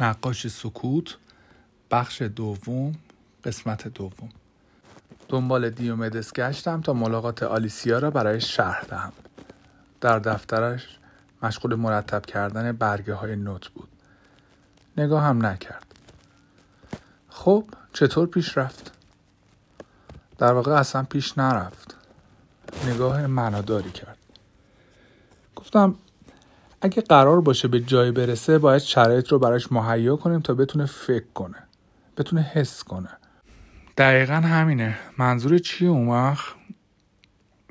نقاش سکوت بخش دوم قسمت دوم. دنبال دیومدس گشتم تا ملاقات آلیسیا را برای شرح دهم. در دفترش مشغول مرتب کردن برگه های نوت بود. نگاه هم نکرد. خب چطور پیش رفت؟ در واقع اصلا پیش نرفت. نگاه معناداری کرد. گفتم اگه قرار باشه به جای برسه باید شرایط رو براش مهیا کنیم تا بتونه فکر کنه بتونه حس کنه. دقیقا همینه. منظور چیه اون وقت؟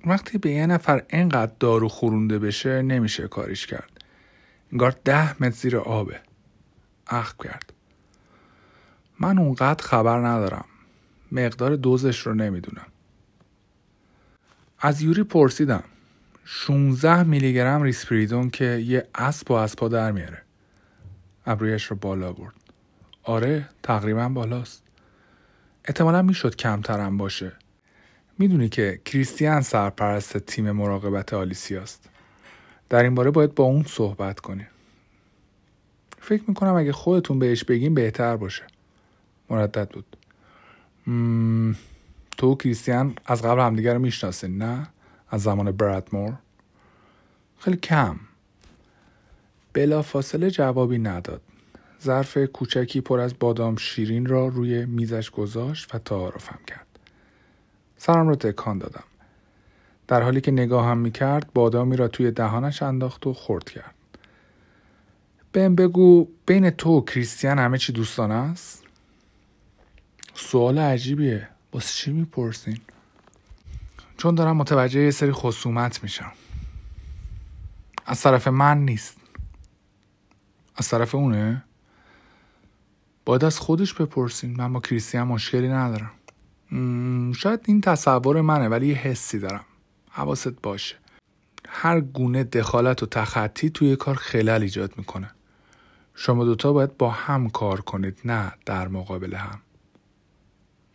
وقتی به یه نفر اینقدر دارو خورونده بشه نمیشه کاریش کرد. انگار ده متر زیر آبه. اخ کرد. من اونقدر خبر ندارم. مقدار دوزش رو نمی‌دونم. از یوری پرسیدم. 16 میلی گرم ریسپریدون که یه اسب و اسپا در میاره. ابرویش رو بالا برد. آره تقریبا بالاست. احتمالا می‌شد کمترم باشه. می‌دونی که کریستیان سرپرست تیم مراقبت آلیسیاست. در این باره باید با اون صحبت کنی فکر می‌کنم اگه خودتون بهش بگیم بهتر باشه. مردد بود. تو و کریستیان از قبل همدیگر رو می‌شناسین نه؟ از زمان برادمور خیلی کم. بلا فاصله جوابی نداد. ظرف کوچکی پر از بادام شیرین را روی میزش گذاشت و تعارفم کرد. سرم را تکان دادم. در حالی که نگاهم می‌کرد بادامی را توی دهانش انداخت و خورد کرد. بهم بگو بین تو و کریستیان همه چی دوستانه است؟ سوال عجیبیه. واسه چی می‌پرسین؟ چون دارم متوجه یه سری خصومت میشم. از طرف من نیست. از طرف اونه؟ باید از خودش بپرسین من با کریستیان مشکلی ندارم. شاید این تصور منه ولی یه حسی دارم. حواست باشه. هر گونه دخالت و تخطی توی کار خلل ایجاد می‌کنه. شما دوتا باید با هم کار کنید نه در مقابل هم.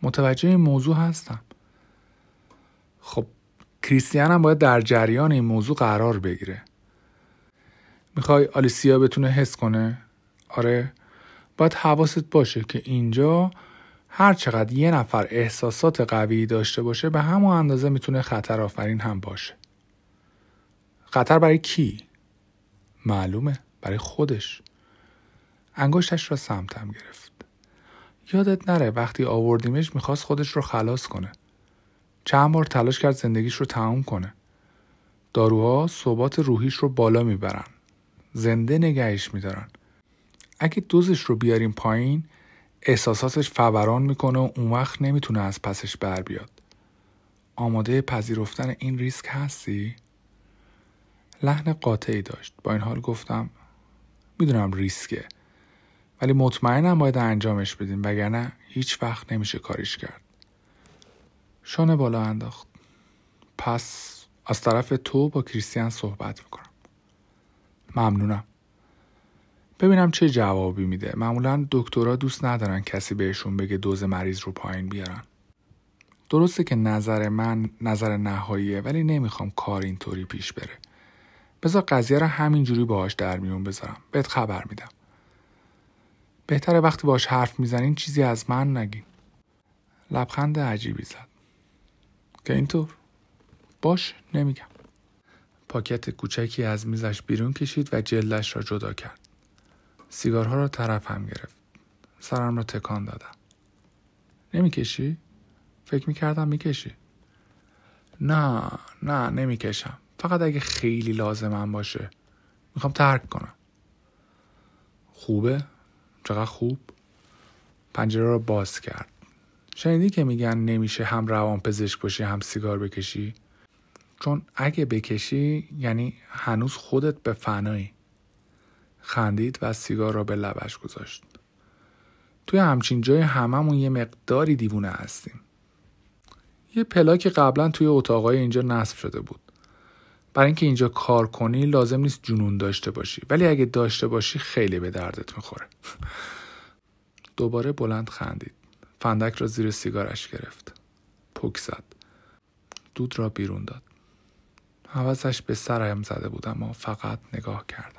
متوجه این موضوع هستم. خب کریستیان هم باید در جریان این موضوع قرار بگیره. می‌خوای آلیسیا بتونه حس کنه؟ آره. باید حواست باشه که اینجا هر چقدر یه نفر احساسات قوی داشته باشه به همون اندازه می‌تونه خطر آفرین هم باشه. خطر برای کی؟ معلومه. برای خودش. انگشتش را سمتم گرفت. یادت نره وقتی آوردیمش می‌خواست خودش رو خلاص کنه. چند بار تلاش کرد زندگیش رو تموم کنه. داروها ثبات روحیش رو بالا می‌برن. زنده نگهش میدارن. اگه دوزش رو بیاریم پایین احساساتش فوران می‌کنه و اون وقت نمی‌تونه از پسش بر بیاد. آماده پذیرفتن این ریسک هستی؟ لحن قاطعی داشت. با این حال گفتم می‌دونم ریسکه. ولی مطمئنم باید انجامش بدیم وگرنه هیچ وقت نمیشه کاریش کرد. شانه بالا انداخت. پس از طرف تو با کریستیان صحبت می‌کنم. ممنونم. ببینم چه جوابی میده. معمولا دکترها دوست ندارن کسی بهشون بگه دوز مریض رو پایین بیارن. درسته که نظر من نظر نهاییه ولی نمی‌خوام کار اینطوری پیش بره. بذار قضیه رو همینجوری باهاش در میون بذارم. بهت خبر میدم. بهتره وقتی باش حرف می‌زنین چیزی از من نگین. لبخند عجیبی زد. که اینطور. باش نمیگم. پاکت کوچکی از میزش بیرون کشید و جلدش را جدا کرد. سیگارها را طرف هم گرفت. سرم را تکان دادم. نمی‌کشی؟ فکر می‌کردم می‌کشی. نه نه نمی‌کشم. فقط اگه خیلی لازمم باشه. می‌خوام ترک کنم. خوبه؟ چقدر خوب؟ پنجره را باز کرد. شنیدی که میگن نمیشه هم روان پزشک باشی هم سیگار بکشی؟ چون اگه بکشی یعنی هنوز خودت به فنایی. خندید و سیگار را به لبش گذاشت. توی همچین جای هممون یه مقداری دیوونه هستیم. یه پلاک قبلا توی اتاقای اینجا نصب شده بود. برای اینکه اینجا کار کنی لازم نیست جنون داشته باشی. ولی اگه داشته باشی خیلی به دردت می‌خوره. دوباره بلند خندید. فندک را زیر سیگارش گرفت. پک زد. دود را بیرون داد. حوضش به سرم زده بودم و فقط نگاه کردم